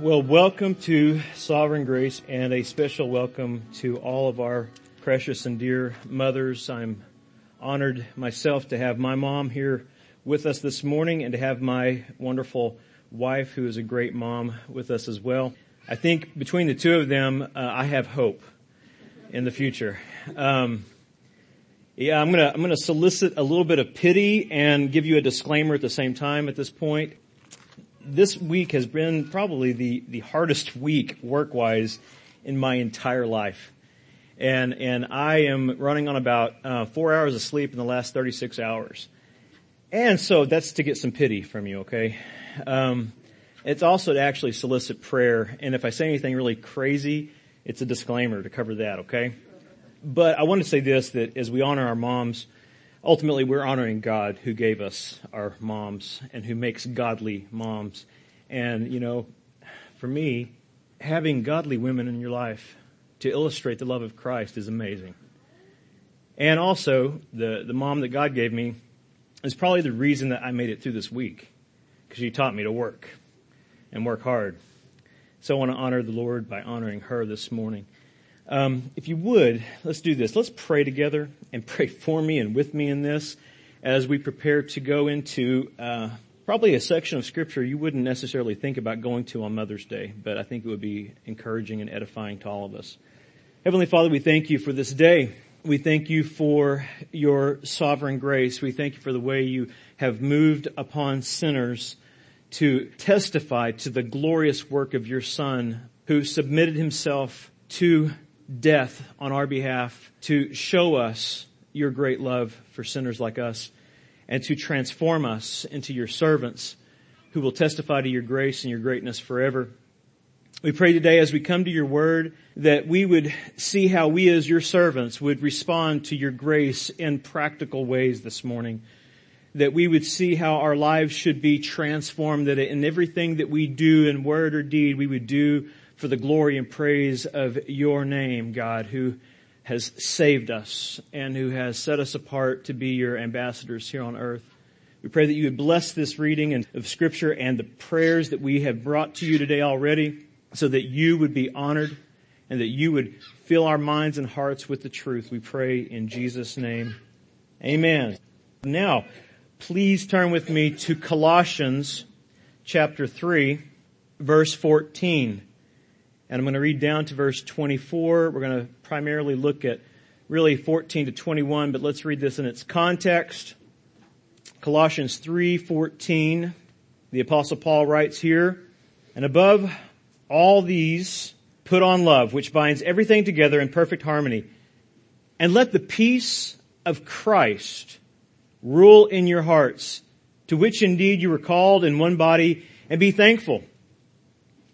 Well, welcome to Sovereign Grace and a special welcome to all of our precious and dear mothers. I'm honored myself to have my mom here with us this morning and to have my wonderful wife who is a great mom with us as well. I think between the two of them, uh, I have hope in the future. Um, yeah, I'm gonna I'm gonna solicit a little bit of pity and give you a disclaimer at the same time at this point this week has been probably the, the hardest week work-wise in my entire life. And, and I am running on about uh, four hours of sleep in the last 36 hours. And so that's to get some pity from you, okay? Um, it's also to actually solicit prayer. And if I say anything really crazy, it's a disclaimer to cover that, okay? But I want to say this, that as we honor our moms, ultimately we're honoring God who gave us our moms and who makes godly moms. And, you know, for me, having godly women in your life to illustrate the love of Christ is amazing. And also, the, the mom that God gave me is probably the reason that I made it through this week. Because she taught me to work and work hard. So I want to honor the Lord by honoring her this morning. Um, if you would, let's do this. Let's pray together and pray for me and with me in this as we prepare to go into uh, probably a section of scripture you wouldn't necessarily think about going to on Mother's Day, but I think it would be encouraging and edifying to all of us. Heavenly Father, we thank you for this day. We thank you for your sovereign grace. We thank you for the way you have moved upon sinners to testify to the glorious work of your Son who submitted himself to death on our behalf to show us your great love for sinners like us and to transform us into your servants who will testify to your grace and your greatness forever. We pray today as we come to your word that we would see how we as your servants would respond to your grace in practical ways this morning. That we would see how our lives should be transformed, that in everything that we do in word or deed, we would do for the glory and praise of your name, God, who has saved us and who has set us apart to be your ambassadors here on earth. We pray that you would bless this reading of scripture and the prayers that we have brought to you today already so that you would be honored and that you would fill our minds and hearts with the truth. We pray in Jesus name. Amen. Now, please turn with me to Colossians chapter 3 verse 14. And I'm going to read down to verse 24. We're going to primarily look at really 14 to 21, but let's read this in its context. Colossians 3:14. The apostle Paul writes here, and above all these put on love, which binds everything together in perfect harmony. And let the peace of Christ rule in your hearts, to which indeed you were called in one body, and be thankful.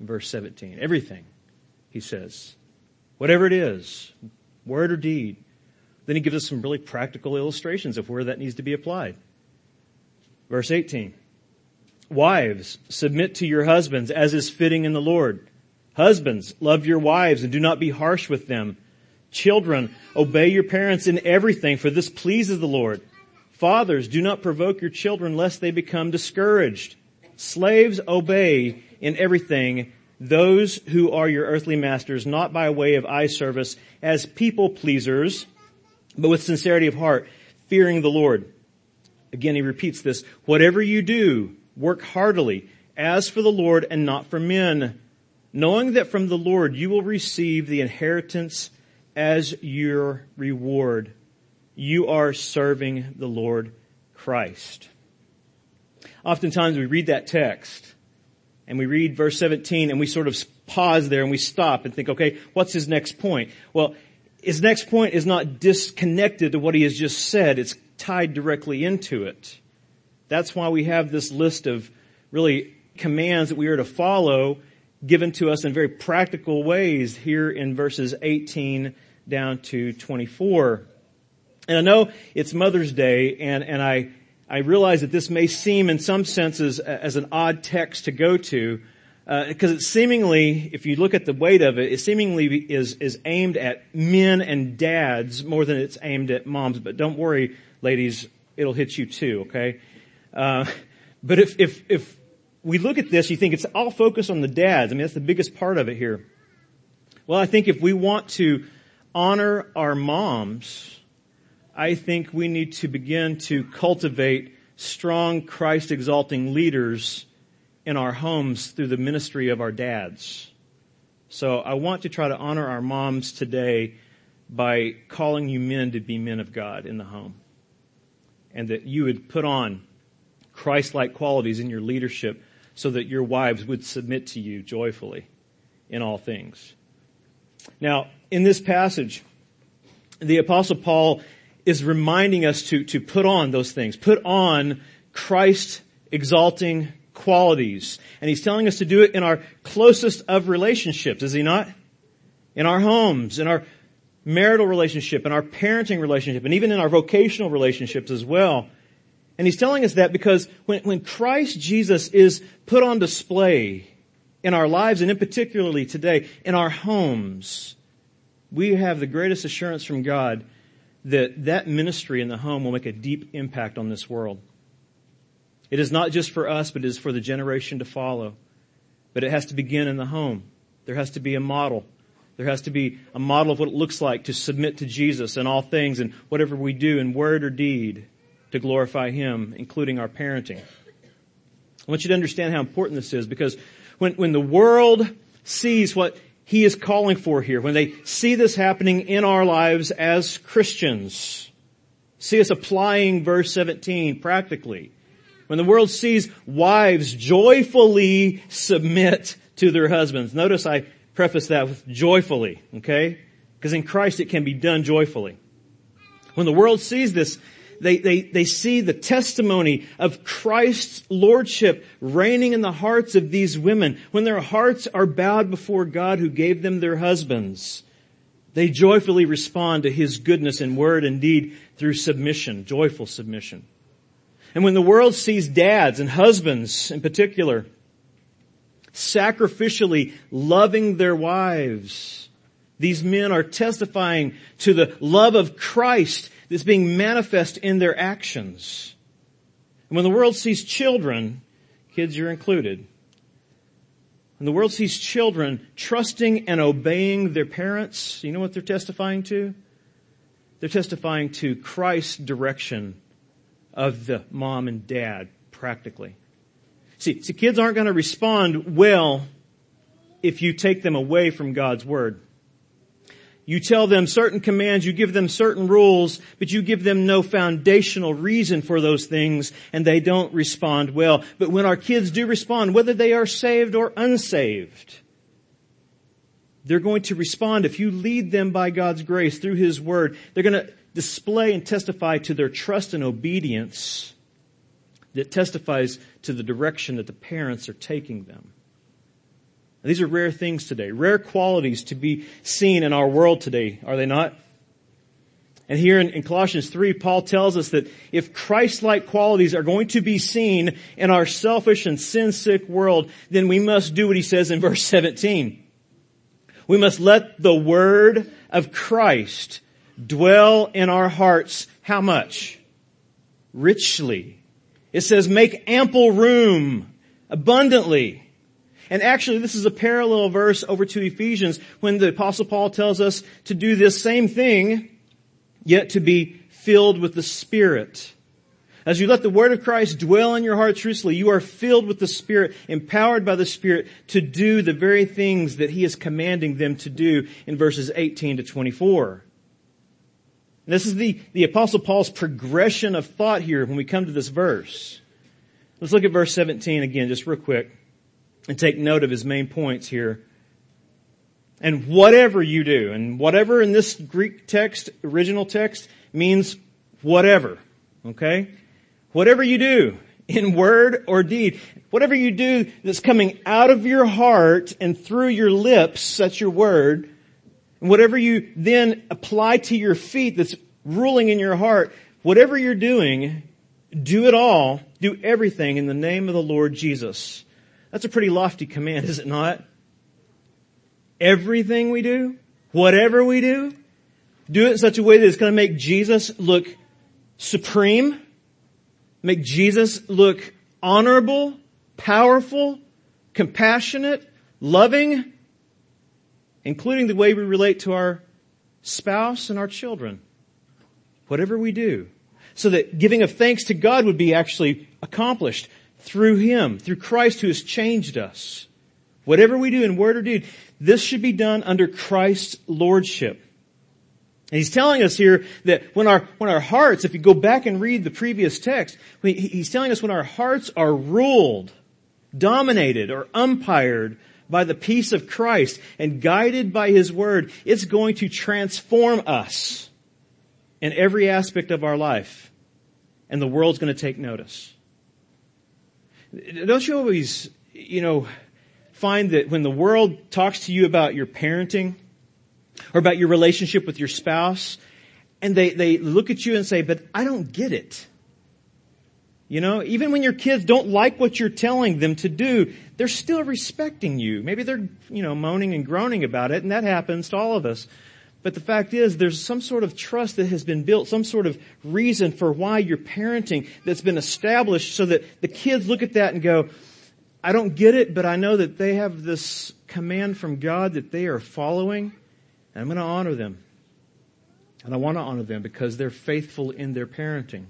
Verse 17. Everything, he says. Whatever it is, word or deed. Then he gives us some really practical illustrations of where that needs to be applied. Verse 18. Wives, submit to your husbands as is fitting in the Lord. Husbands, love your wives and do not be harsh with them. Children, obey your parents in everything, for this pleases the Lord. Fathers, do not provoke your children lest they become discouraged. Slaves, obey in everything those who are your earthly masters, not by way of eye service as people pleasers, but with sincerity of heart, fearing the Lord. Again, he repeats this. Whatever you do, work heartily, as for the Lord and not for men, knowing that from the Lord you will receive the inheritance as your reward. You are serving the Lord Christ. Oftentimes we read that text and we read verse 17 and we sort of pause there and we stop and think, okay, what's his next point? Well, his next point is not disconnected to what he has just said. It's tied directly into it. That's why we have this list of really commands that we are to follow given to us in very practical ways here in verses 18 down to 24. And I know it's Mother's Day and, and I, I realize that this may seem in some senses as an odd text to go to, because uh, it seemingly, if you look at the weight of it, it seemingly is, is aimed at men and dads more than it's aimed at moms. But don't worry, ladies, it'll hit you too, okay? Uh, but if, if, if we look at this, you think it's all focused on the dads. I mean, that's the biggest part of it here. Well, I think if we want to honor our moms, I think we need to begin to cultivate strong Christ exalting leaders in our homes through the ministry of our dads. So I want to try to honor our moms today by calling you men to be men of God in the home. And that you would put on Christ-like qualities in your leadership so that your wives would submit to you joyfully in all things. Now, in this passage, the apostle Paul is reminding us to, to put on those things. Put on Christ exalting qualities. And he's telling us to do it in our closest of relationships, is he not? In our homes, in our marital relationship, in our parenting relationship, and even in our vocational relationships as well. And he's telling us that because when, when Christ Jesus is put on display in our lives, and in particularly today, in our homes, we have the greatest assurance from God that that ministry in the home will make a deep impact on this world. It is not just for us, but it is for the generation to follow. But it has to begin in the home. There has to be a model. There has to be a model of what it looks like to submit to Jesus in all things and whatever we do in word or deed to glorify Him, including our parenting. I want you to understand how important this is because when, when the world sees what He is calling for here, when they see this happening in our lives as Christians, see us applying verse 17 practically, when the world sees wives joyfully submit to their husbands. Notice I preface that with joyfully, okay? Because in Christ it can be done joyfully. When the world sees this, they, they, they see the testimony of Christ's lordship reigning in the hearts of these women. When their hearts are bowed before God who gave them their husbands, they joyfully respond to His goodness in word and deed through submission, joyful submission. And when the world sees dads and husbands in particular sacrificially loving their wives, these men are testifying to the love of Christ that's being manifest in their actions. And when the world sees children, kids you're included, when the world sees children trusting and obeying their parents, you know what they're testifying to? They're testifying to Christ's direction of the mom and dad, practically. See, see kids aren't going to respond well if you take them away from God's Word. You tell them certain commands, you give them certain rules, but you give them no foundational reason for those things, and they don't respond well. But when our kids do respond, whether they are saved or unsaved, they're going to respond if you lead them by God's grace through His Word. They're going to display and testify to their trust and obedience that testifies to the direction that the parents are taking them. These are rare things today, rare qualities to be seen in our world today, are they not? And here in, in Colossians 3, Paul tells us that if Christ-like qualities are going to be seen in our selfish and sin-sick world, then we must do what he says in verse 17. We must let the word of Christ dwell in our hearts how much? Richly. It says make ample room, abundantly. And actually this is a parallel verse over to Ephesians when the apostle Paul tells us to do this same thing, yet to be filled with the Spirit. As you let the word of Christ dwell in your hearts richly, you are filled with the Spirit, empowered by the Spirit to do the very things that He is commanding them to do in verses 18 to 24. And this is the, the apostle Paul's progression of thought here when we come to this verse. Let's look at verse 17 again, just real quick, and take note of his main points here. And whatever you do, and whatever in this Greek text, original text, means whatever. Okay? Whatever you do in word or deed. Whatever you do that's coming out of your heart and through your lips, that's your word. And whatever you then apply to your feet that's ruling in your heart, whatever you're doing, do it all, do everything in the name of the Lord Jesus. That's a pretty lofty command, is it not? Everything we do, whatever we do, do it in such a way that it's going to make Jesus look supreme, make Jesus look honorable, powerful, compassionate, loving, including the way we relate to our spouse and our children. Whatever we do. So that giving of thanks to God would be actually accomplished through Him, through Christ who has changed us. Whatever we do in word or deed, this should be done under Christ's Lordship. And he's telling us here that when our, when our hearts, if you go back and read the previous text, he's telling us when our hearts are ruled, dominated, or umpired by the peace of Christ and guided by His Word, it's going to transform us in every aspect of our life. And the world's going to take notice. Don't you always, you know, find that when the world talks to you about your parenting or about your relationship with your spouse and they, they look at you and say, but I don't get it. You know, even when your kids don't like what you're telling them to do, they're still respecting you. Maybe they're, you know, moaning and groaning about it and that happens to all of us. But the fact is, there's some sort of trust that has been built, some sort of reason for why you're parenting that's been established so that the kids look at that and go, I don't get it, but I know that they have this command from God that they are following, and I'm going to honor them. And I want to honor them because they're faithful in their parenting.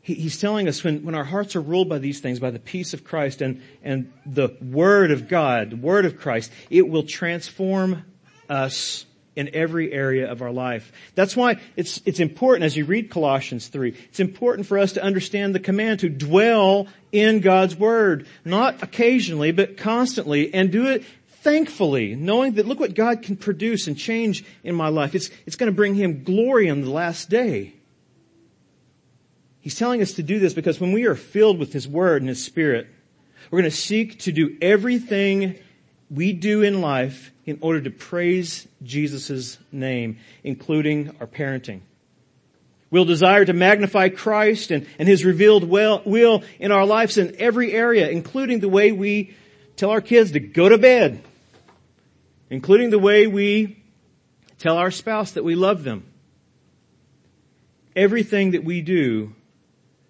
He, he's telling us when, when our hearts are ruled by these things, by the peace of Christ and, and the Word of God, the Word of Christ, it will transform us in every area of our life. That's why it's, it's important as you read Colossians 3, it's important for us to understand the command to dwell in God's Word. Not occasionally, but constantly, and do it thankfully, knowing that look what God can produce and change in my life. It's, it's going to bring Him glory on the last day. He's telling us to do this because when we are filled with His Word and His Spirit, we're going to seek to do everything we do in life in order to praise Jesus' name, including our parenting. We'll desire to magnify Christ and, and His revealed will, will in our lives in every area, including the way we tell our kids to go to bed, including the way we tell our spouse that we love them. Everything that we do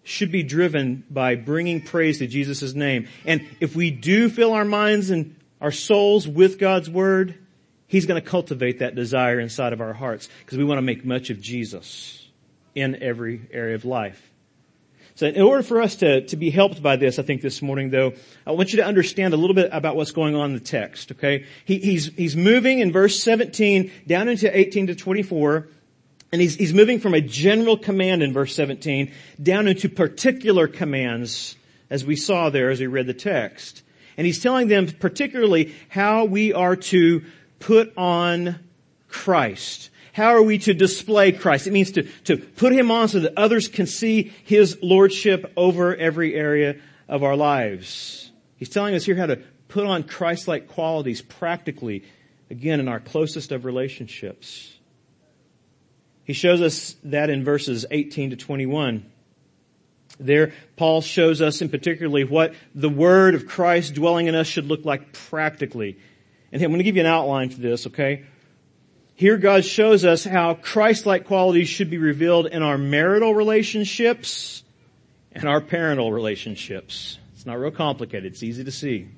should be driven by bringing praise to Jesus' name. And if we do fill our minds and our souls with God's Word, He's going to cultivate that desire inside of our hearts because we want to make much of Jesus in every area of life. So in order for us to, to be helped by this, I think this morning though, I want you to understand a little bit about what's going on in the text, okay? He, he's, he's moving in verse 17 down into 18 to 24, and he's, he's moving from a general command in verse 17 down into particular commands as we saw there as we read the text. And he's telling them particularly how we are to put on Christ. How are we to display Christ? It means to, to put him on so that others can see his lordship over every area of our lives. He's telling us here how to put on Christ-like qualities practically, again, in our closest of relationships. He shows us that in verses 18 to 21. There, Paul shows us in particularly what the word of Christ dwelling in us should look like practically. And I'm going to give you an outline for this, okay? Here God shows us how Christ-like qualities should be revealed in our marital relationships and our parental relationships. It's not real complicated. It's easy to see.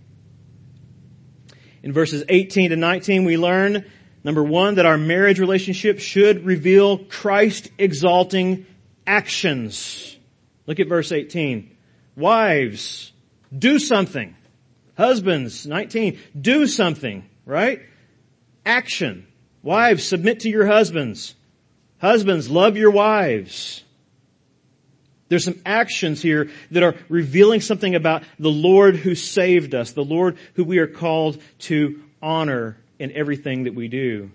In verses 18 to 19, we learn, number one, that our marriage relationship should reveal Christ exalting actions. Look at verse 18. Wives, do something. Husbands, 19, do something, right? Action. Wives, submit to your husbands. Husbands, love your wives. There's some actions here that are revealing something about the Lord who saved us, the Lord who we are called to honor in everything that we do.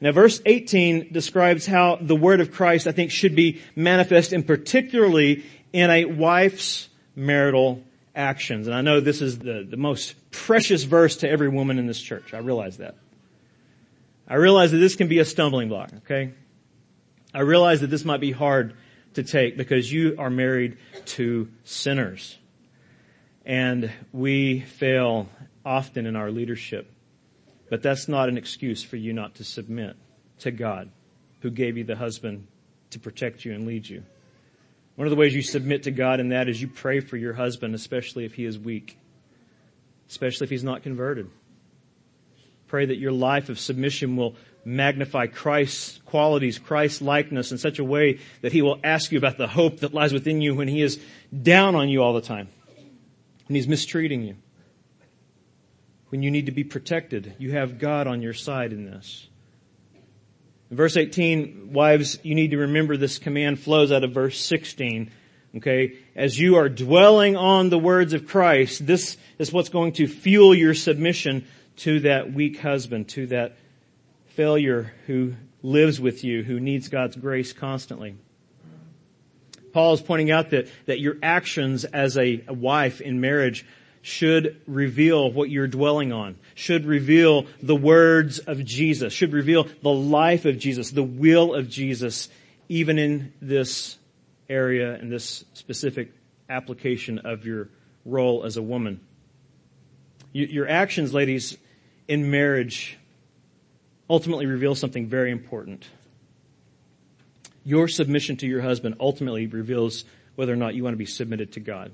Now verse 18 describes how the word of Christ, I think, should be manifest and particularly in a wife's marital actions. And I know this is the, the most precious verse to every woman in this church. I realize that. I realize that this can be a stumbling block, okay? I realize that this might be hard to take because you are married to sinners. And we fail often in our leadership. But that's not an excuse for you not to submit to God who gave you the husband to protect you and lead you. One of the ways you submit to God in that is you pray for your husband, especially if he is weak, especially if he's not converted. Pray that your life of submission will magnify Christ's qualities, Christ's likeness in such a way that he will ask you about the hope that lies within you when he is down on you all the time, when he's mistreating you, when you need to be protected. You have God on your side in this. In verse 18, wives, you need to remember this command flows out of verse 16. Okay, as you are dwelling on the words of Christ, this is what's going to fuel your submission to that weak husband, to that failure who lives with you, who needs God's grace constantly. Paul is pointing out that, that your actions as a, a wife in marriage should reveal what you're dwelling on, should reveal the words of Jesus, should reveal the life of Jesus, the will of Jesus, even in this area and this specific application of your role as a woman. Your actions, ladies, in marriage ultimately reveal something very important. Your submission to your husband ultimately reveals whether or not you want to be submitted to God.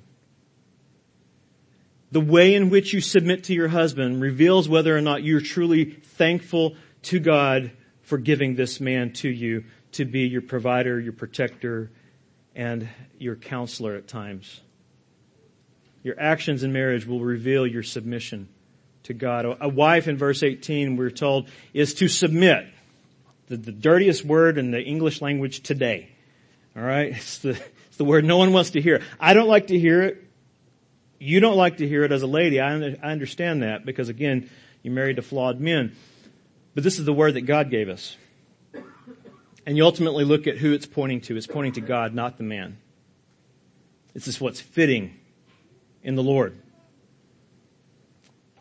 The way in which you submit to your husband reveals whether or not you're truly thankful to God for giving this man to you to be your provider, your protector, and your counselor at times. Your actions in marriage will reveal your submission to God. A wife in verse 18, we're told, is to submit. The, the dirtiest word in the English language today. Alright? It's the, it's the word no one wants to hear. I don't like to hear it. You don't like to hear it as a lady. I, I understand that because again, you're married to flawed men. But this is the word that God gave us. And you ultimately look at who it's pointing to. It's pointing to God, not the man. This is what's fitting in the Lord.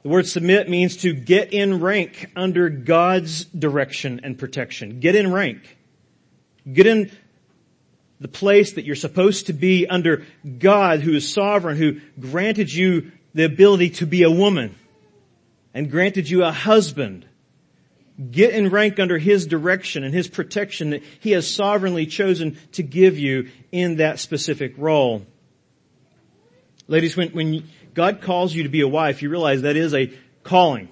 The word submit means to get in rank under God's direction and protection. Get in rank. Get in the place that you're supposed to be under God who is sovereign, who granted you the ability to be a woman and granted you a husband. Get in rank under His direction and His protection that He has sovereignly chosen to give you in that specific role. Ladies, when, when God calls you to be a wife, you realize that is a calling.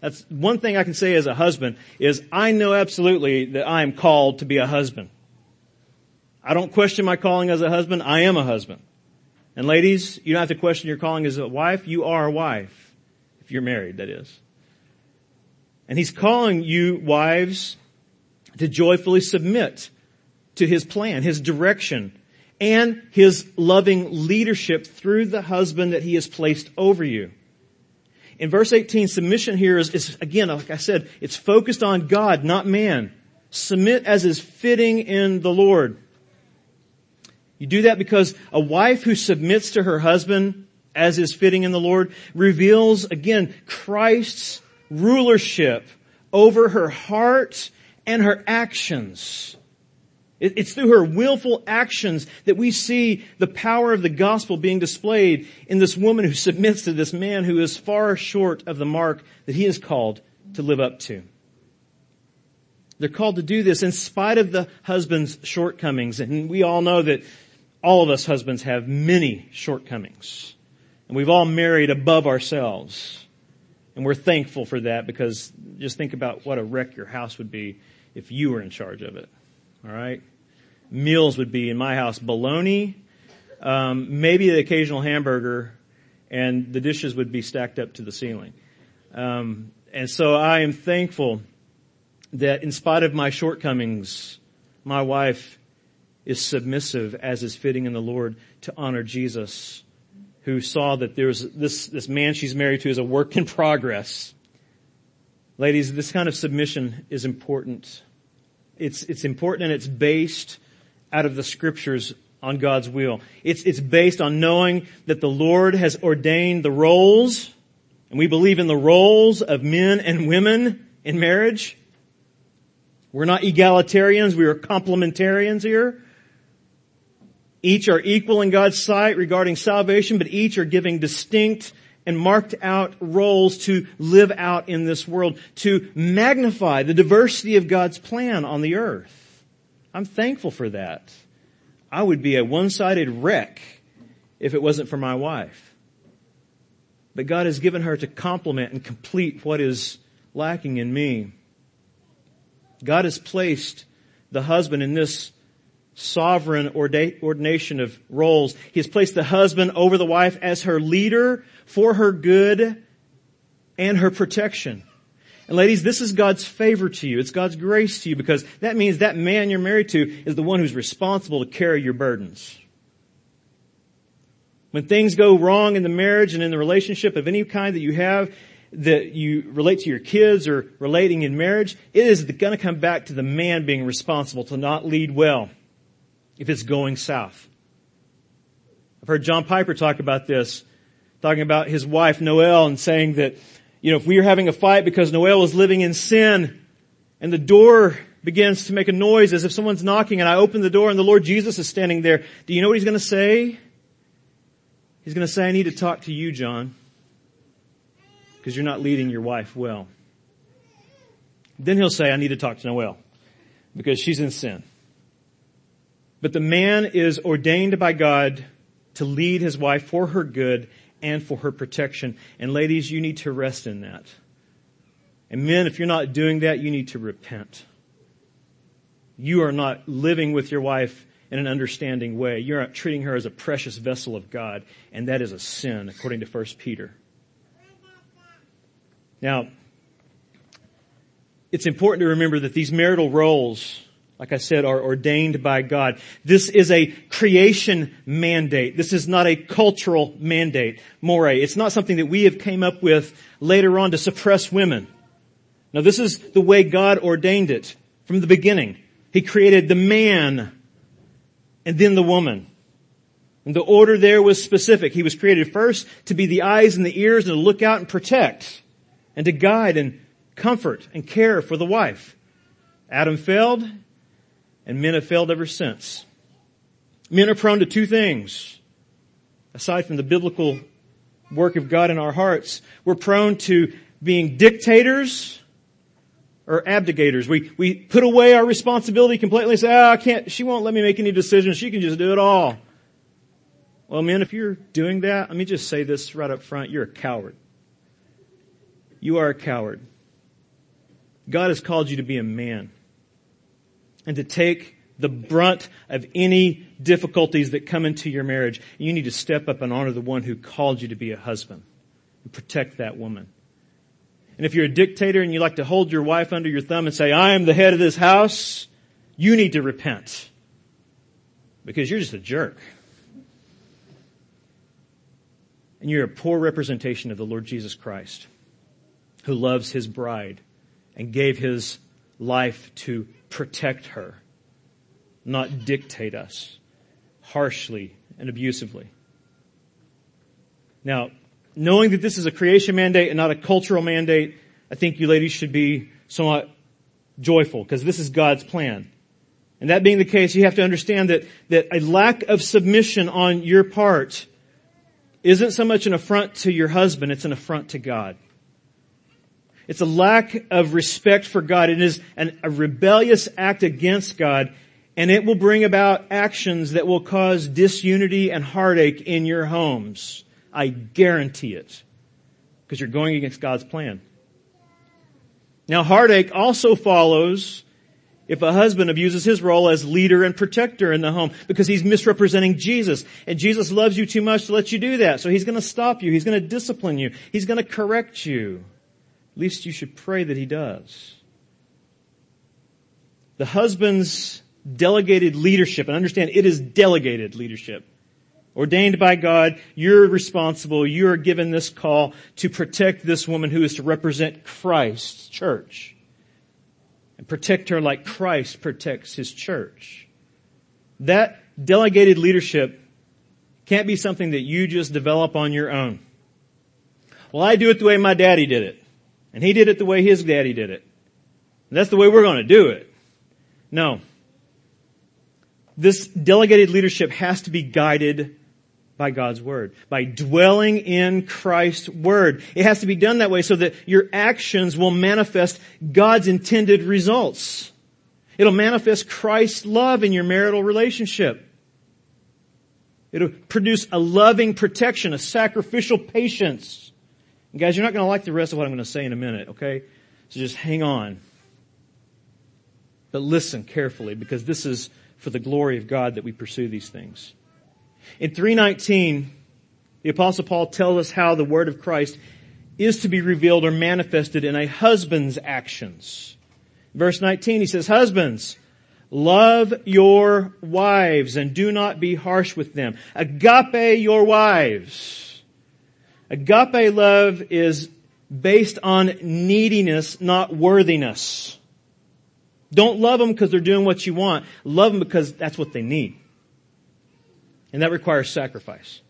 That's one thing I can say as a husband is I know absolutely that I am called to be a husband. I don't question my calling as a husband. I am a husband. And ladies, you don't have to question your calling as a wife. You are a wife. If you're married, that is. And he's calling you wives to joyfully submit to his plan, his direction, and his loving leadership through the husband that he has placed over you. In verse 18, submission here is, is, again, like I said, it's focused on God, not man. Submit as is fitting in the Lord. You do that because a wife who submits to her husband as is fitting in the Lord reveals again Christ's rulership over her heart and her actions. It's through her willful actions that we see the power of the gospel being displayed in this woman who submits to this man who is far short of the mark that he is called to live up to. They're called to do this in spite of the husband's shortcomings. And we all know that all of us husbands have many shortcomings. And we've all married above ourselves. And we're thankful for that because just think about what a wreck your house would be if you were in charge of it. All right? Meals would be in my house bologna, um, maybe the occasional hamburger, and the dishes would be stacked up to the ceiling. Um, and so I am thankful that in spite of my shortcomings, my wife is submissive as is fitting in the Lord to honor Jesus, who saw that there was this, this man she's married to is a work in progress. Ladies, this kind of submission is important. It's, it's important and it's based out of the scriptures on God's will. It's, it's based on knowing that the Lord has ordained the roles, and we believe in the roles of men and women in marriage. We're not egalitarians, we are complementarians here. Each are equal in God's sight regarding salvation, but each are giving distinct and marked out roles to live out in this world, to magnify the diversity of God's plan on the earth. I'm thankful for that. I would be a one-sided wreck if it wasn't for my wife. But God has given her to complement and complete what is lacking in me. God has placed the husband in this sovereign ordination of roles. He has placed the husband over the wife as her leader for her good and her protection. And ladies, this is God's favor to you. It's God's grace to you because that means that man you're married to is the one who's responsible to carry your burdens. When things go wrong in the marriage and in the relationship of any kind that you have, that you relate to your kids or relating in marriage, it is going to come back to the man being responsible to not lead well if it's going south. I've heard John Piper talk about this, talking about his wife Noelle and saying that you know, if we are having a fight because Noelle is living in sin and the door begins to make a noise as if someone's knocking and I open the door and the Lord Jesus is standing there, do you know what he's going to say? He's going to say, I need to talk to you, John, because you're not leading your wife well. Then he'll say, I need to talk to Noelle because she's in sin. But the man is ordained by God to lead his wife for her good and for her protection. And ladies, you need to rest in that. And men, if you're not doing that, you need to repent. You are not living with your wife in an understanding way. You're not treating her as a precious vessel of God, and that is a sin, according to 1 Peter. Now, it's important to remember that these marital roles like I said, are ordained by God. This is a creation mandate. This is not a cultural mandate. More, it's not something that we have came up with later on to suppress women. Now this is the way God ordained it from the beginning. He created the man and then the woman. And the order there was specific. He was created first to be the eyes and the ears and to look out and protect and to guide and comfort and care for the wife. Adam failed and men have failed ever since. Men are prone to two things. Aside from the biblical work of God in our hearts, we're prone to being dictators or abdicators. We, we put away our responsibility completely and say, oh, I can't, she won't let me make any decisions. She can just do it all. Well, men, if you're doing that, let me just say this right up front. You're a coward. You are a coward. God has called you to be a man and to take the brunt of any difficulties that come into your marriage. You need to step up and honor the one who called you to be a husband and protect that woman. And if you're a dictator and you like to hold your wife under your thumb and say, I am the head of this house, you need to repent. Because you're just a jerk. And you're a poor representation of the Lord Jesus Christ, who loves his bride and gave his life to protect her, not dictate us harshly and abusively. Now, knowing that this is a creation mandate and not a cultural mandate, I think you ladies should be somewhat joyful because this is God's plan. And that being the case, you have to understand that, that a lack of submission on your part isn't so much an affront to your husband, it's an affront to God. It's a lack of respect for God. It is an, a rebellious act against God, and it will bring about actions that will cause disunity and heartache in your homes. I guarantee it. Because you're going against God's plan. Now heartache also follows if a husband abuses his role as leader and protector in the home because he's misrepresenting Jesus. And Jesus loves you too much to let you do that. So he's going to stop you. He's going to discipline you. He's going to correct you least you should pray that he does. The husband's delegated leadership, and understand it is delegated leadership. Ordained by God, you're responsible, you're given this call to protect this woman who is to represent Christ's church. And protect her like Christ protects his church. That delegated leadership can't be something that you just develop on your own. Well, I do it the way my daddy did it. And he did it the way his daddy did it. And that's the way we're going to do it. No. This delegated leadership has to be guided by God's Word, by dwelling in Christ's Word. It has to be done that way so that your actions will manifest God's intended results. It'll manifest Christ's love in your marital relationship. It'll produce a loving protection, a sacrificial patience. And guys, you're not going to like the rest of what I'm going to say in a minute, okay? So just hang on. But listen carefully because this is for the glory of God that we pursue these things. In 319, the apostle Paul tells us how the word of Christ is to be revealed or manifested in a husband's actions. Verse 19, he says, husbands, love your wives and do not be harsh with them. Agape your wives. Agape love is based on neediness, not worthiness. Don't love them because they're doing what you want. Love them because that's what they need. And that requires sacrifice.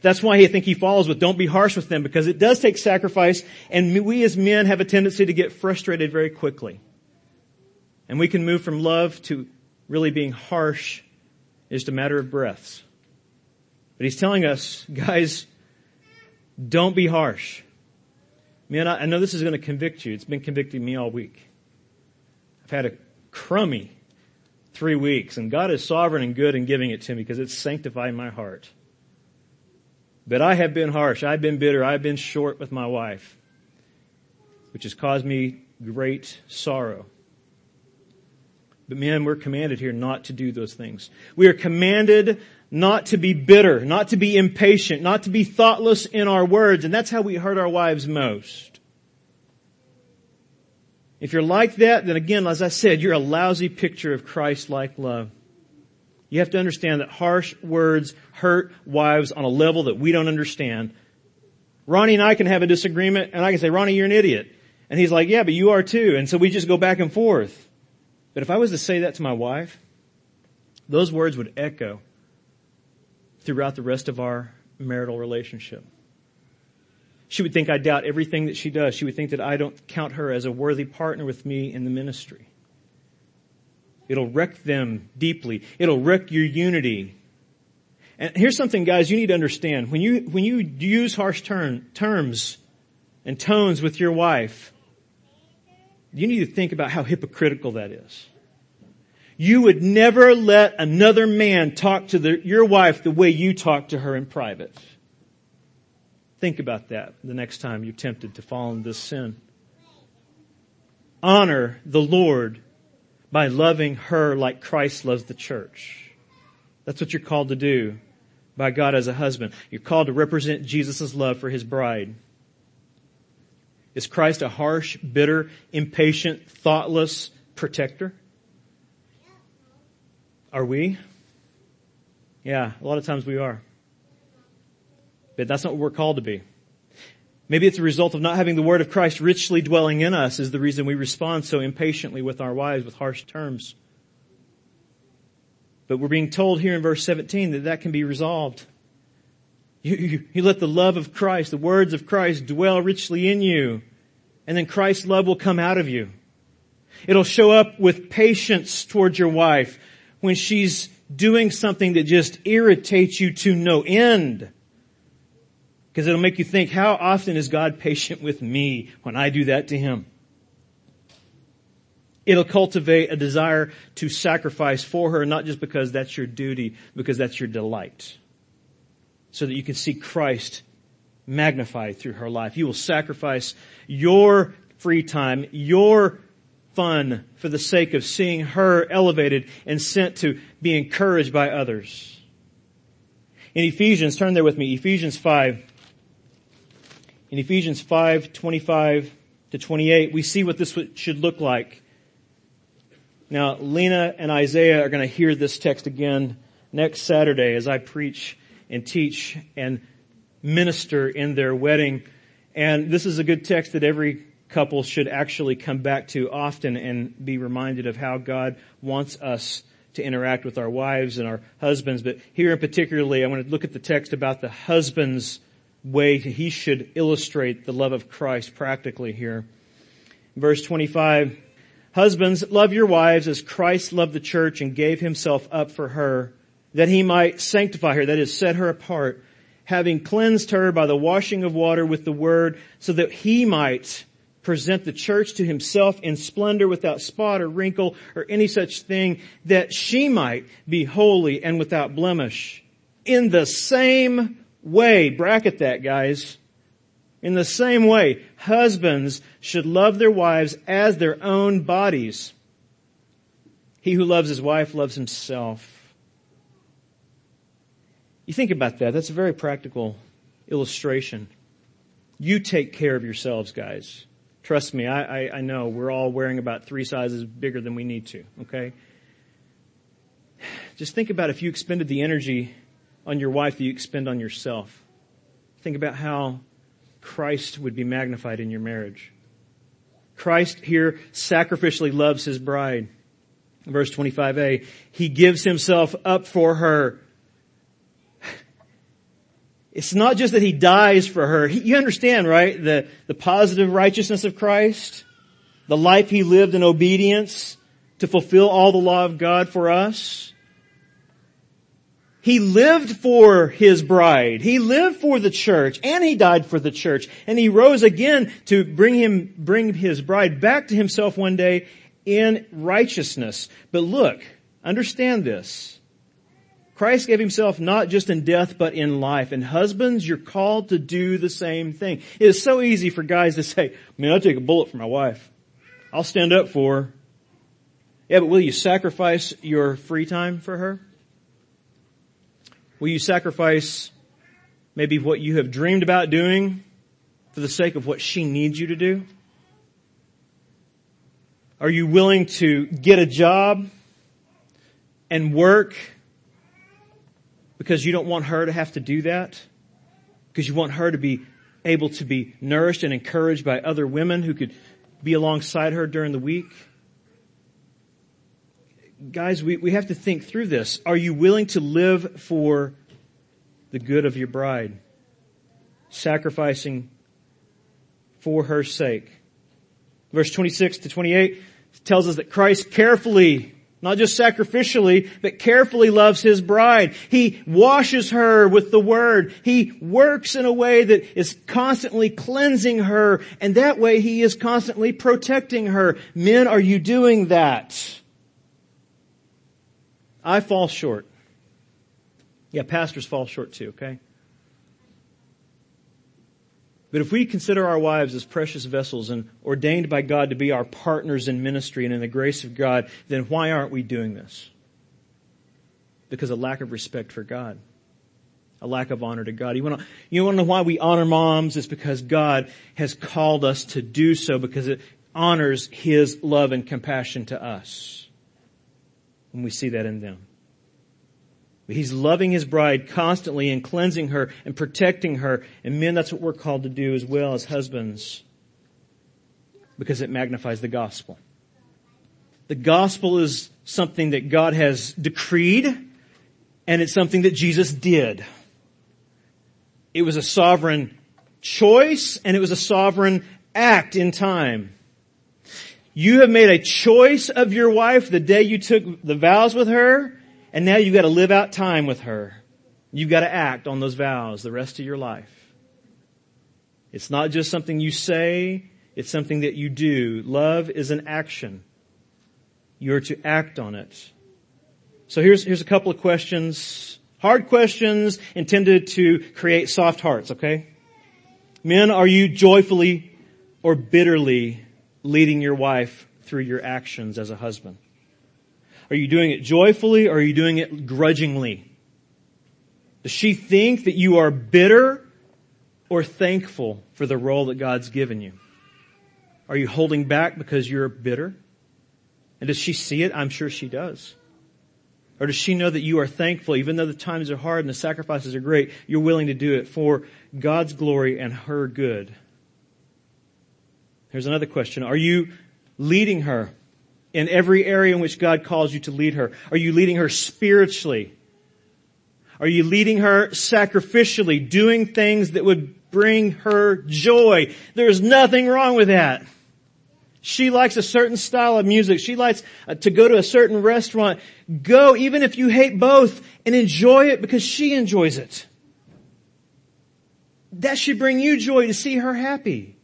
That's why I think he follows with don't be harsh with them because it does take sacrifice and we as men have a tendency to get frustrated very quickly. And we can move from love to really being harsh just a matter of breaths. But he's telling us, guys, don't be harsh. Man, I know this is going to convict you. It's been convicting me all week. I've had a crummy three weeks, and God is sovereign and good in giving it to me because it's sanctifying my heart. But I have been harsh. I've been bitter. I've been short with my wife, which has caused me great sorrow. But man, we're commanded here not to do those things. We are commanded not to be bitter, not to be impatient, not to be thoughtless in our words, and that's how we hurt our wives most. If you're like that, then again, as I said, you're a lousy picture of Christ-like love. You have to understand that harsh words hurt wives on a level that we don't understand. Ronnie and I can have a disagreement and I can say, Ronnie, you're an idiot. And he's like, yeah, but you are too. And so we just go back and forth. But if I was to say that to my wife, those words would echo throughout the rest of our marital relationship. She would think I doubt everything that she does. She would think that I don't count her as a worthy partner with me in the ministry. It'll wreck them deeply. It'll wreck your unity. And here's something guys you need to understand. When you, when you use harsh term, terms and tones with your wife, you need to think about how hypocritical that is. You would never let another man talk to the, your wife the way you talk to her in private. Think about that the next time you're tempted to fall in this sin. Honor the Lord by loving her like Christ loves the church. That's what you're called to do by God as a husband. You're called to represent Jesus' love for his bride. Is Christ a harsh, bitter, impatient, thoughtless protector? Are we? Yeah, a lot of times we are. But that's not what we're called to be. Maybe it's a result of not having the word of Christ richly dwelling in us is the reason we respond so impatiently with our wives with harsh terms. But we're being told here in verse 17 that that can be resolved. You, you, you, let the love of Christ, the words of Christ dwell richly in you. And then Christ's love will come out of you. It'll show up with patience towards your wife when she's doing something that just irritates you to no end. Because it'll make you think, how often is God patient with me when I do that to Him? It'll cultivate a desire to sacrifice for her, not just because that's your duty, because that's your delight. So that you can see Christ magnified through her life. You will sacrifice your free time, your fun for the sake of seeing her elevated and sent to be encouraged by others. In Ephesians, turn there with me, Ephesians 5 in Ephesians 5, 25 to 28, we see what this should look like. Now, Lena and Isaiah are going to hear this text again next Saturday as I preach and teach and minister in their wedding. And this is a good text that every couple should actually come back to often and be reminded of how God wants us to interact with our wives and our husbands, but here in particularly, I want to look at the text about the husband's way he should illustrate the love of Christ practically here. Verse 25, Husbands, love your wives as Christ loved the church and gave himself up for her, that he might sanctify her, that is, set her apart, having cleansed her by the washing of water with the word, so that he might present the church to himself in splendor without spot or wrinkle or any such thing, that she might be holy and without blemish. In the same way, bracket that guys, in the same way, husbands should love their wives as their own bodies. He who loves his wife loves himself. You think about that. That's a very practical illustration. You take care of yourselves, guys. Trust me, I, I, I, know we're all wearing about three sizes bigger than we need to, okay? Just think about if you expended the energy on your wife that you expend on yourself. Think about how Christ would be magnified in your marriage. Christ here sacrificially loves his bride. Verse 25a, he gives himself up for her. It's not just that he dies for her. He, you understand, right? The, the positive righteousness of Christ, the life he lived in obedience to fulfill all the law of God for us. He lived for his bride. He lived for the church and he died for the church and he rose again to bring him, bring his bride back to himself one day in righteousness. But look, understand this. Christ gave himself not just in death, but in life. And husbands, you're called to do the same thing. It is so easy for guys to say, man, I'll take a bullet for my wife. I'll stand up for her. Yeah, but will you sacrifice your free time for her? Will you sacrifice maybe what you have dreamed about doing for the sake of what she needs you to do? Are you willing to get a job and work because you don't want her to have to do that? Because you want her to be able to be nourished and encouraged by other women who could be alongside her during the week? guys, we, we have to think through this. Are you willing to live for the good of your bride? Sacrificing for her sake. Verse 26 to 28 tells us that Christ carefully, not just sacrificially, but carefully loves his bride. He washes her with the word. He works in a way that is constantly cleansing her, and that way he is constantly protecting her. Men, are you doing that? I fall short. Yeah, pastors fall short too, okay? But if we consider our wives as precious vessels and ordained by God to be our partners in ministry and in the grace of God, then why aren't we doing this? Because of lack of respect for God. A lack of honor to God. You want to, you want to know why we honor moms? It's because God has called us to do so because it honors His love and compassion to us when we see that in them. He's loving his bride constantly and cleansing her and protecting her. And men, that's what we're called to do as well as husbands. Because it magnifies the gospel. The gospel is something that God has decreed and it's something that Jesus did. It was a sovereign choice and it was a sovereign act in time. You have made a choice of your wife the day you took the vows with her, and now you've got to live out time with her. You've got to act on those vows the rest of your life. It's not just something you say, it's something that you do. Love is an action. You're to act on it. So here's, here's a couple of questions. Hard questions intended to create soft hearts, okay? Men, are you joyfully or bitterly leading your wife through your actions as a husband? Are you doing it joyfully or are you doing it grudgingly? Does she think that you are bitter or thankful for the role that God's given you? Are you holding back because you're bitter? And does she see it? I'm sure she does. Or does she know that you are thankful, even though the times are hard and the sacrifices are great, you're willing to do it for God's glory and her good? Here's another question. Are you leading her in every area in which God calls you to lead her? Are you leading her spiritually? Are you leading her sacrificially, doing things that would bring her joy? There's nothing wrong with that. She likes a certain style of music. She likes uh, to go to a certain restaurant. Go, even if you hate both, and enjoy it because she enjoys it. That should bring you joy to see her happy.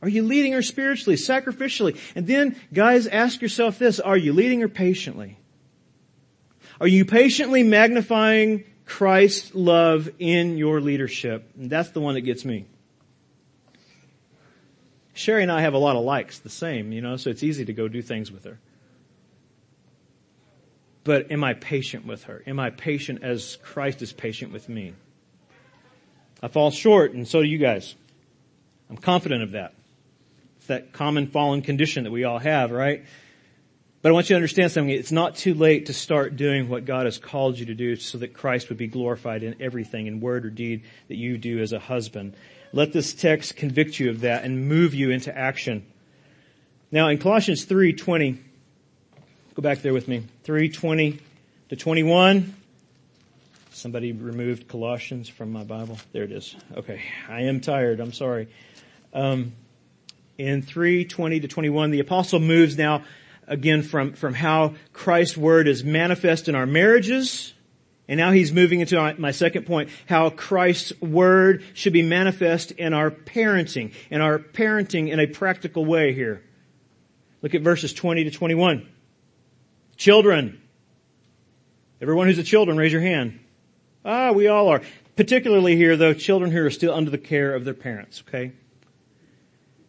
Are you leading her spiritually, sacrificially? And then, guys, ask yourself this, are you leading her patiently? Are you patiently magnifying Christ's love in your leadership? And that's the one that gets me. Sherry and I have a lot of likes, the same, you know, so it's easy to go do things with her. But am I patient with her? Am I patient as Christ is patient with me? I fall short, and so do you guys. I'm confident of that. That common fallen condition that we all have, right? But I want you to understand something. It's not too late to start doing what God has called you to do so that Christ would be glorified in everything, in word or deed that you do as a husband. Let this text convict you of that and move you into action. Now in Colossians 3:20, go back there with me. 3:20 to 21. Somebody removed Colossians from my Bible. There it is. Okay. I am tired. I'm sorry. Um, in 3:20 to 21, the apostle moves now again from, from how Christ's word is manifest in our marriages. And now he's moving into my second point, how Christ's word should be manifest in our parenting, in our parenting in a practical way here. Look at verses 20 to 21. Children. Everyone who's a children, raise your hand. Ah, we all are. Particularly here, though, children who are still under the care of their parents, okay?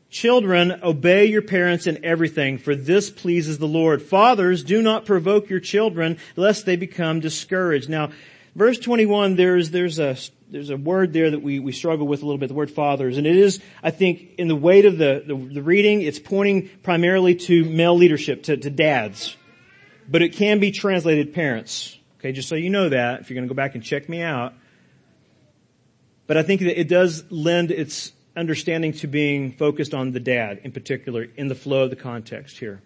Children, obey your parents in everything, for this pleases the Lord. Fathers, do not provoke your children, lest they become discouraged. Now, verse 21, there's, there's a, there's a word there that we, we struggle with a little bit, the word fathers. And it is, I think, in the weight of the, the, the reading, it's pointing primarily to male leadership, to, to dads. But it can be translated parents. Okay, just so you know that, if you're to go back and check me out. But I think that it does lend its understanding to being focused on the dad in particular in the flow of the context here.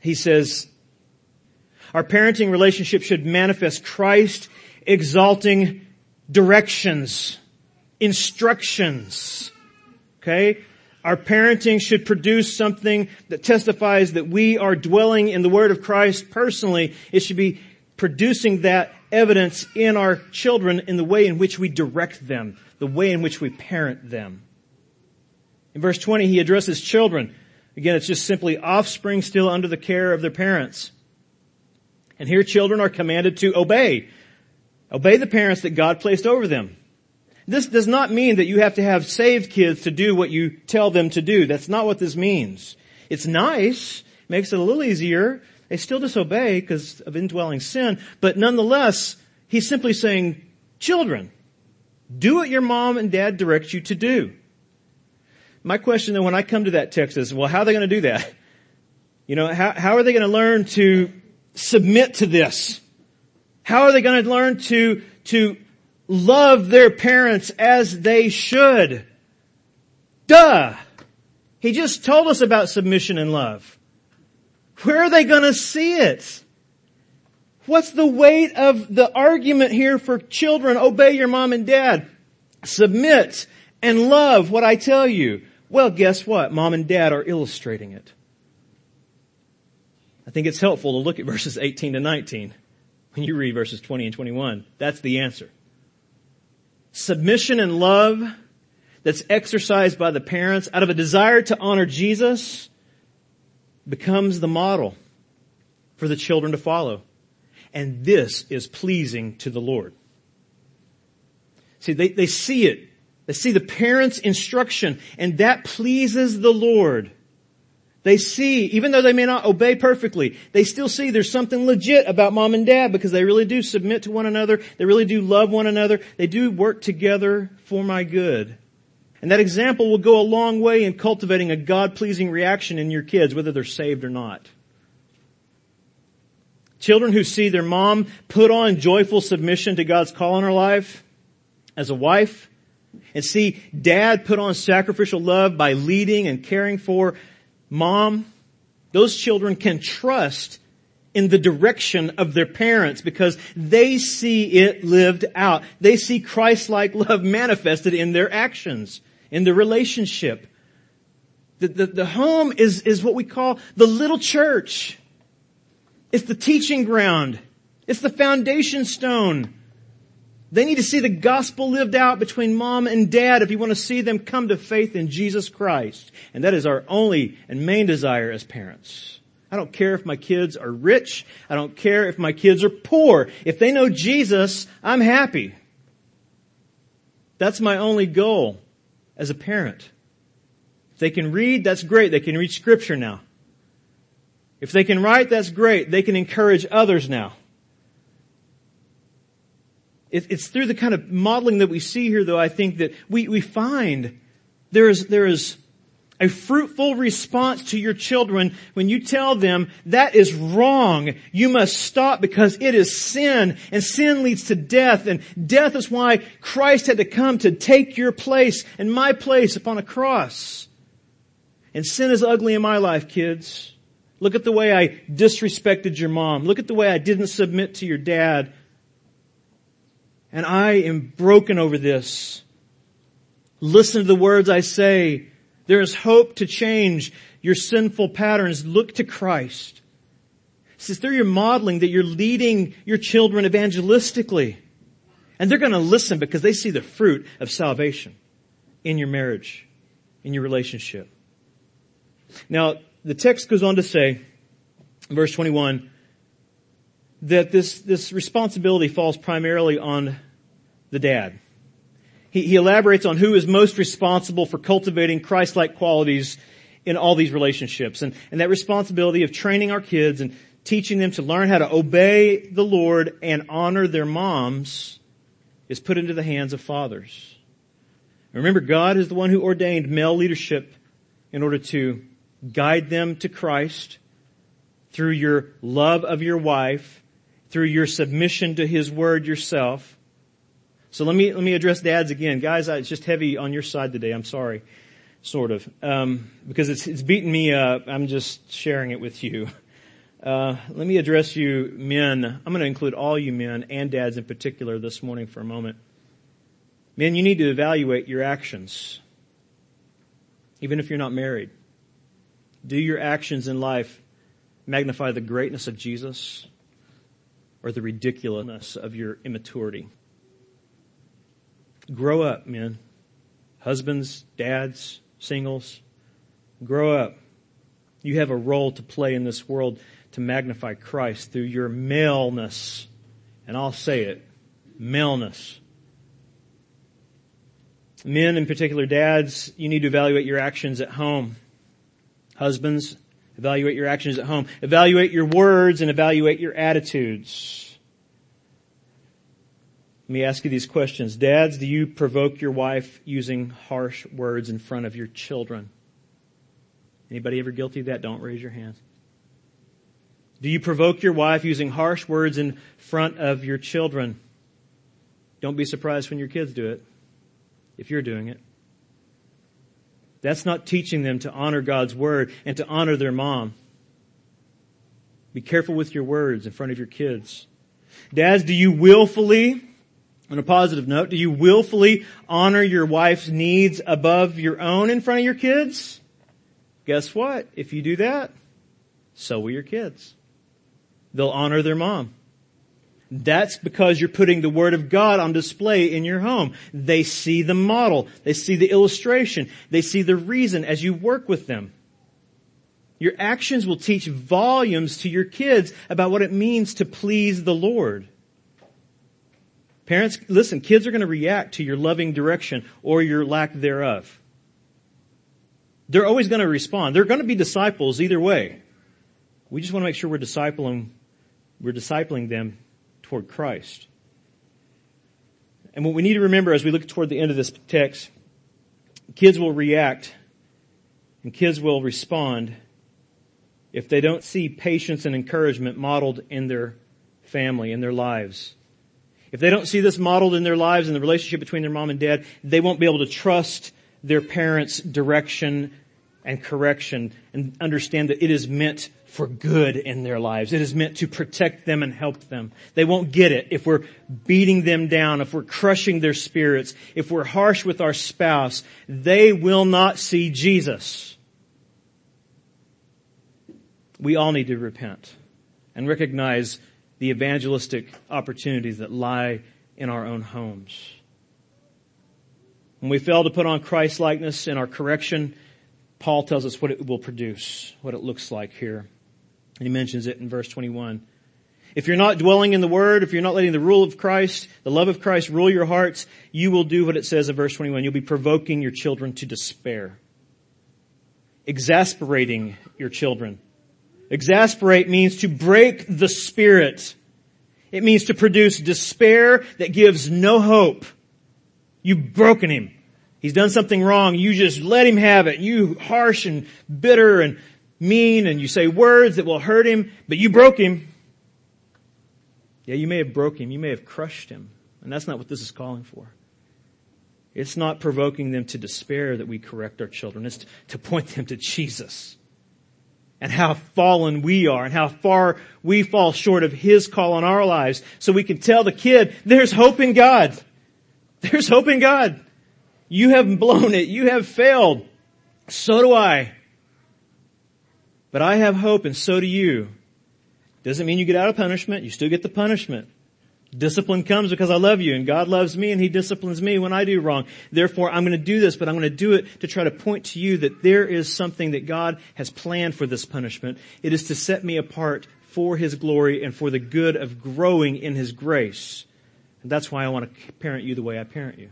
He says, our parenting relationship should manifest Christ exalting directions, instructions. Okay? Our parenting should produce something that testifies that we are dwelling in the Word of Christ personally. It should be producing that evidence in our children in the way in which we direct them, the way in which we parent them. In verse 20, he addresses children. Again, it's just simply offspring still under the care of their parents. And here children are commanded to obey. Obey the parents that God placed over them. This does not mean that you have to have saved kids to do what you tell them to do. That's not what this means. It's nice, makes it a little easier, they still disobey because of indwelling sin, but nonetheless, he's simply saying, children, do what your mom and dad direct you to do. My question then when I come to that text is, well, how are they going to do that? You know, how, how are they going to learn to submit to this? How are they going to learn to, to love their parents as they should? Duh! He just told us about submission and love. Where are they going to see it? What's the weight of the argument here for children? Obey your mom and dad. Submit and love what I tell you. Well, guess what? Mom and dad are illustrating it. I think it's helpful to look at verses 18 to 19 when you read verses 20 and 21. That's the answer. Submission and love that's exercised by the parents out of a desire to honor Jesus becomes the model for the children to follow. And this is pleasing to the Lord. See, they, they see it. They see the parents' instruction and that pleases the Lord. They see, even though they may not obey perfectly, they still see there's something legit about mom and dad because they really do submit to one another. They really do love one another. They do work together for my good. And that example will go a long way in cultivating a God-pleasing reaction in your kids, whether they're saved or not. Children who see their mom put on joyful submission to God's call in her life as a wife, and see dad put on sacrificial love by leading and caring for mom, those children can trust in the direction of their parents because they see it lived out. They see Christ-like love manifested in their actions, in the relationship. The, the, the home is, is what we call the little church. It's the teaching ground. It's the foundation stone. They need to see the gospel lived out between mom and dad if you want to see them come to faith in Jesus Christ. And that is our only and main desire as parents. I don't care if my kids are rich. I don't care if my kids are poor. If they know Jesus, I'm happy. That's my only goal as a parent. If they can read, that's great. They can read scripture now. If they can write, that's great. They can encourage others now. It's through the kind of modeling that we see here, though, I think that we, we find there is, there is a fruitful response to your children when you tell them that is wrong. You must stop because it is sin and sin leads to death and death is why Christ had to come to take your place and my place upon a cross. And sin is ugly in my life, kids. Look at the way I disrespected your mom. Look at the way I didn't submit to your dad. And I am broken over this. Listen to the words I say. There is hope to change your sinful patterns. Look to Christ. It's through your modeling that you're leading your children evangelistically. And they're going to listen because they see the fruit of salvation in your marriage, in your relationship. Now, the text goes on to say, verse 21, that this, this responsibility falls primarily on the dad. He, he elaborates on who is most responsible for cultivating Christ-like qualities in all these relationships. And, and that responsibility of training our kids and teaching them to learn how to obey the Lord and honor their moms is put into the hands of fathers. Remember, God is the one who ordained male leadership in order to guide them to Christ through your love of your wife through your submission to His Word yourself. So let me, let me address dads again. Guys, it's just heavy on your side today. I'm sorry. Sort of. Um, because it's, it's beaten me up. I'm just sharing it with you. Uh, let me address you men. I'm going to include all you men and dads in particular this morning for a moment. Men, you need to evaluate your actions. Even if you're not married. Do your actions in life magnify the greatness of Jesus? or the ridiculousness of your immaturity. Grow up, men. Husbands, dads, singles. Grow up. You have a role to play in this world to magnify Christ through your maleness. And I'll say it, maleness. Men, in particular dads, you need to evaluate your actions at home. Husbands, Evaluate your actions at home. Evaluate your words and evaluate your attitudes. Let me ask you these questions. Dads, do you provoke your wife using harsh words in front of your children? Anybody ever guilty of that? Don't raise your hand. Do you provoke your wife using harsh words in front of your children? Don't be surprised when your kids do it, if you're doing it. That's not teaching them to honor God's word and to honor their mom. Be careful with your words in front of your kids. Dads, do you willfully, on a positive note, do you willfully honor your wife's needs above your own in front of your kids? Guess what? If you do that, so will your kids. They'll honor their mom. That's because you're putting the Word of God on display in your home. They see the model. They see the illustration. They see the reason as you work with them. Your actions will teach volumes to your kids about what it means to please the Lord. Parents, listen, kids are going to react to your loving direction or your lack thereof. They're always going to respond. They're going to be disciples either way. We just want to make sure we're discipling, we're discipling them toward Christ. And what we need to remember as we look toward the end of this text, kids will react and kids will respond if they don't see patience and encouragement modeled in their family, in their lives. If they don't see this modeled in their lives and the relationship between their mom and dad, they won't be able to trust their parents' direction and correction and understand that it is meant for good in their lives. It is meant to protect them and help them. They won't get it if we're beating them down, if we're crushing their spirits, if we're harsh with our spouse. They will not see Jesus. We all need to repent and recognize the evangelistic opportunities that lie in our own homes. When we fail to put on Christ likeness in our correction, Paul tells us what it will produce, what it looks like here. And he mentions it in verse 21. If you're not dwelling in the Word, if you're not letting the rule of Christ, the love of Christ rule your hearts, you will do what it says in verse 21. You'll be provoking your children to despair. Exasperating your children. Exasperate means to break the spirit. It means to produce despair that gives no hope. You've broken him. He's done something wrong. You just let him have it. You harsh and bitter and mean and you say words that will hurt him, but you broke him. Yeah, you may have broke him. You may have crushed him. And that's not what this is calling for. It's not provoking them to despair that we correct our children. It's to point them to Jesus and how fallen we are and how far we fall short of His call on our lives so we can tell the kid, there's hope in God. There's hope in God. You have blown it. You have failed. So do I. But I have hope and so do you. Doesn't mean you get out of punishment. You still get the punishment. Discipline comes because I love you and God loves me and He disciplines me when I do wrong. Therefore, I'm going to do this, but I'm going to do it to try to point to you that there is something that God has planned for this punishment. It is to set me apart for His glory and for the good of growing in His grace. And that's why I want to parent you the way I parent you.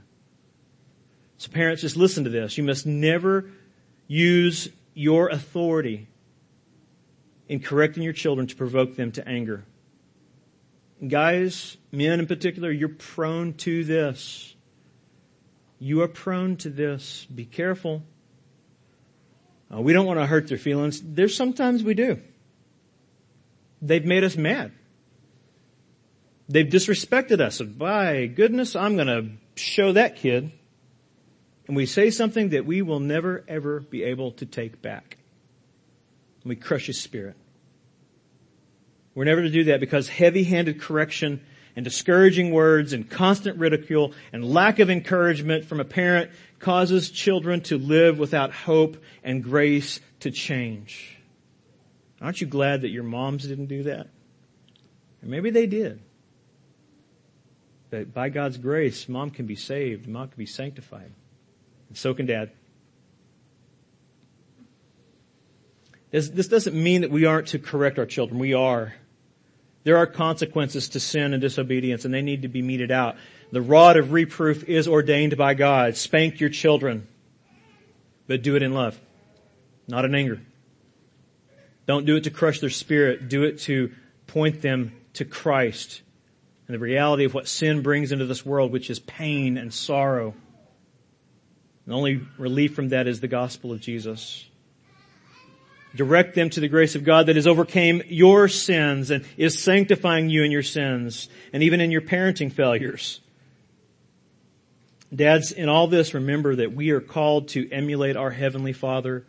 So parents, just listen to this. You must never use your authority in correcting your children to provoke them to anger. Guys, men in particular, you're prone to this. You are prone to this. Be careful. Uh, we don't want to hurt their feelings. There's sometimes we do. They've made us mad. They've disrespected us. By goodness, I'm going to show that kid. And we say something that we will never ever be able to take back. We crush his spirit. We're never to do that because heavy-handed correction and discouraging words and constant ridicule and lack of encouragement from a parent causes children to live without hope and grace to change. Aren't you glad that your moms didn't do that? Maybe they did. But by God's grace, mom can be saved, mom can be sanctified. And so can dad. This, this doesn't mean that we aren't to correct our children. We are. There are consequences to sin and disobedience and they need to be meted out. The rod of reproof is ordained by God. Spank your children, but do it in love, not in anger. Don't do it to crush their spirit. Do it to point them to Christ and the reality of what sin brings into this world, which is pain and sorrow. The only relief from that is the gospel of Jesus. Direct them to the grace of God that has overcame your sins and is sanctifying you in your sins and even in your parenting failures. Dads, in all this, remember that we are called to emulate our Heavenly Father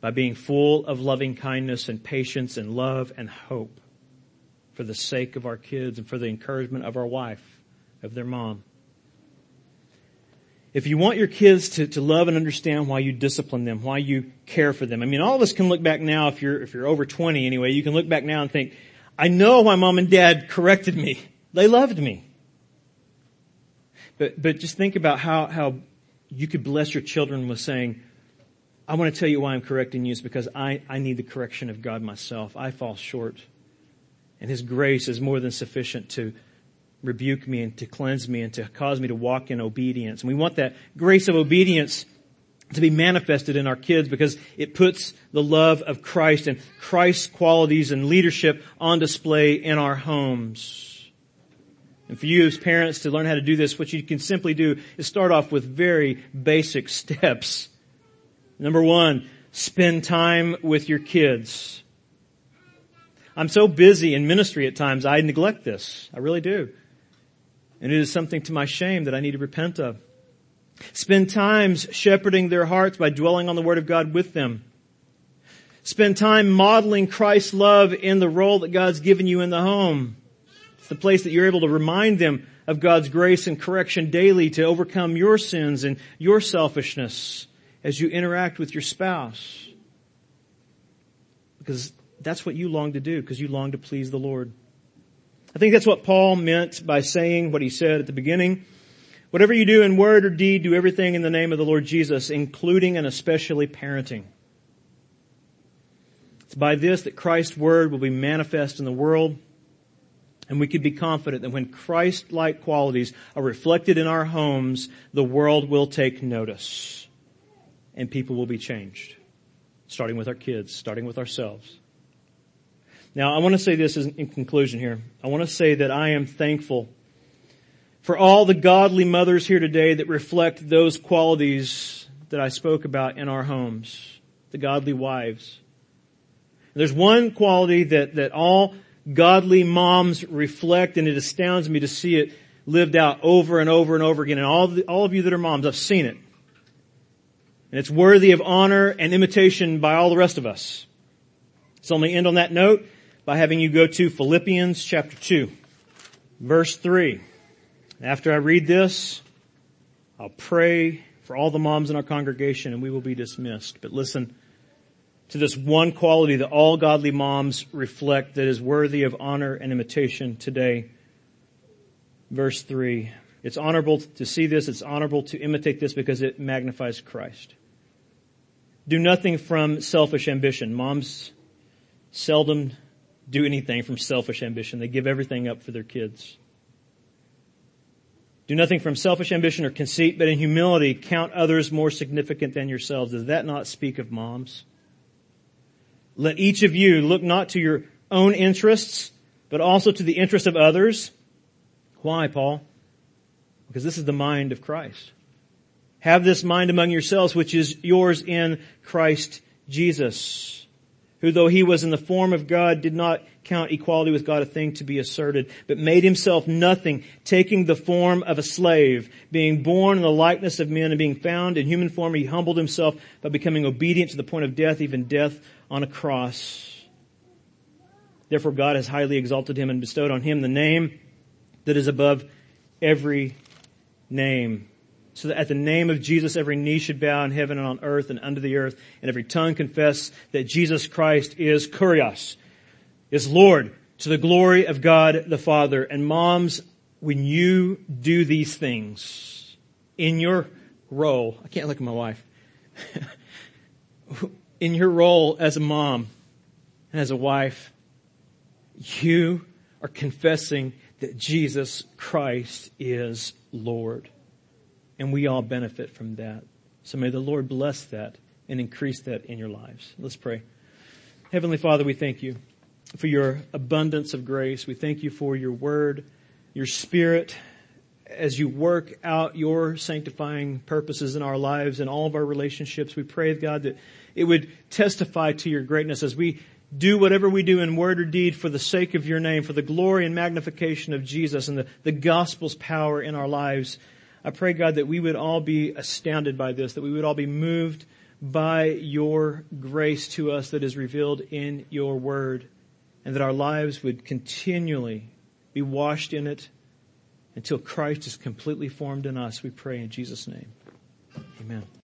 by being full of loving kindness and patience and love and hope for the sake of our kids and for the encouragement of our wife, of their mom. If you want your kids to, to love and understand why you discipline them, why you care for them. I mean, all of us can look back now, if you're, if you're over 20 anyway, you can look back now and think, I know why mom and dad corrected me. They loved me. But, but just think about how, how you could bless your children with saying, I want to tell you why I'm correcting you is because I, I need the correction of God myself. I fall short. And His grace is more than sufficient to, rebuke me and to cleanse me and to cause me to walk in obedience. And we want that grace of obedience to be manifested in our kids because it puts the love of Christ and Christ's qualities and leadership on display in our homes. And for you as parents to learn how to do this, what you can simply do is start off with very basic steps. Number one, spend time with your kids. I'm so busy in ministry at times, I neglect this. I really do. And it is something to my shame that I need to repent of. Spend times shepherding their hearts by dwelling on the Word of God with them. Spend time modeling Christ's love in the role that God's given you in the home. It's the place that you're able to remind them of God's grace and correction daily to overcome your sins and your selfishness as you interact with your spouse. Because that's what you long to do, because you long to please the Lord. I think that's what Paul meant by saying what he said at the beginning. Whatever you do in word or deed, do everything in the name of the Lord Jesus, including and especially parenting. It's by this that Christ's word will be manifest in the world and we could be confident that when Christ-like qualities are reflected in our homes, the world will take notice. And people will be changed. Starting with our kids, starting with ourselves. Now, I want to say this in conclusion here. I want to say that I am thankful for all the godly mothers here today that reflect those qualities that I spoke about in our homes. The godly wives. There's one quality that, that all godly moms reflect and it astounds me to see it lived out over and over and over again. And all, the, all of you that are moms, I've seen it. And it's worthy of honor and imitation by all the rest of us. So let me end on that note by having you go to Philippians chapter 2, verse 3. After I read this, I'll pray for all the moms in our congregation and we will be dismissed. But listen, to this one quality that all godly moms reflect that is worthy of honor and imitation today. Verse 3. It's honorable to see this, it's honorable to imitate this because it magnifies Christ. Do nothing from selfish ambition. Moms seldom do anything from selfish ambition. They give everything up for their kids. Do nothing from selfish ambition or conceit, but in humility count others more significant than yourselves. Does that not speak of moms? Let each of you look not to your own interests, but also to the interest of others. Why, Paul? Because this is the mind of Christ. Have this mind among yourselves, which is yours in Christ Jesus, who though he was in the form of God, did not count equality with God a thing to be asserted, but made himself nothing, taking the form of a slave, being born in the likeness of men and being found in human form, he humbled himself by becoming obedient to the point of death, even death on a cross. Therefore God has highly exalted him and bestowed on him the name that is above every name. So that at the name of Jesus every knee should bow in heaven and on earth and under the earth and every tongue confess that Jesus Christ is Kurios, is Lord to the glory of God the Father. And moms, when you do these things in your role, I can't look at my wife. in your role as a mom and as a wife, you are confessing that Jesus Christ is Lord. And we all benefit from that. So may the Lord bless that and increase that in your lives. Let's pray. Heavenly Father, we thank you for your abundance of grace. We thank you for your word, your spirit, as you work out your sanctifying purposes in our lives and all of our relationships. We pray, God, that it would testify to your greatness as we do whatever we do in word or deed for the sake of your name, for the glory and magnification of Jesus and the, the gospel's power in our lives. I pray, God, that we would all be astounded by this, that we would all be moved by your grace to us that is revealed in your word, and that our lives would continually be washed in it until Christ is completely formed in us. We pray in Jesus' name. Amen.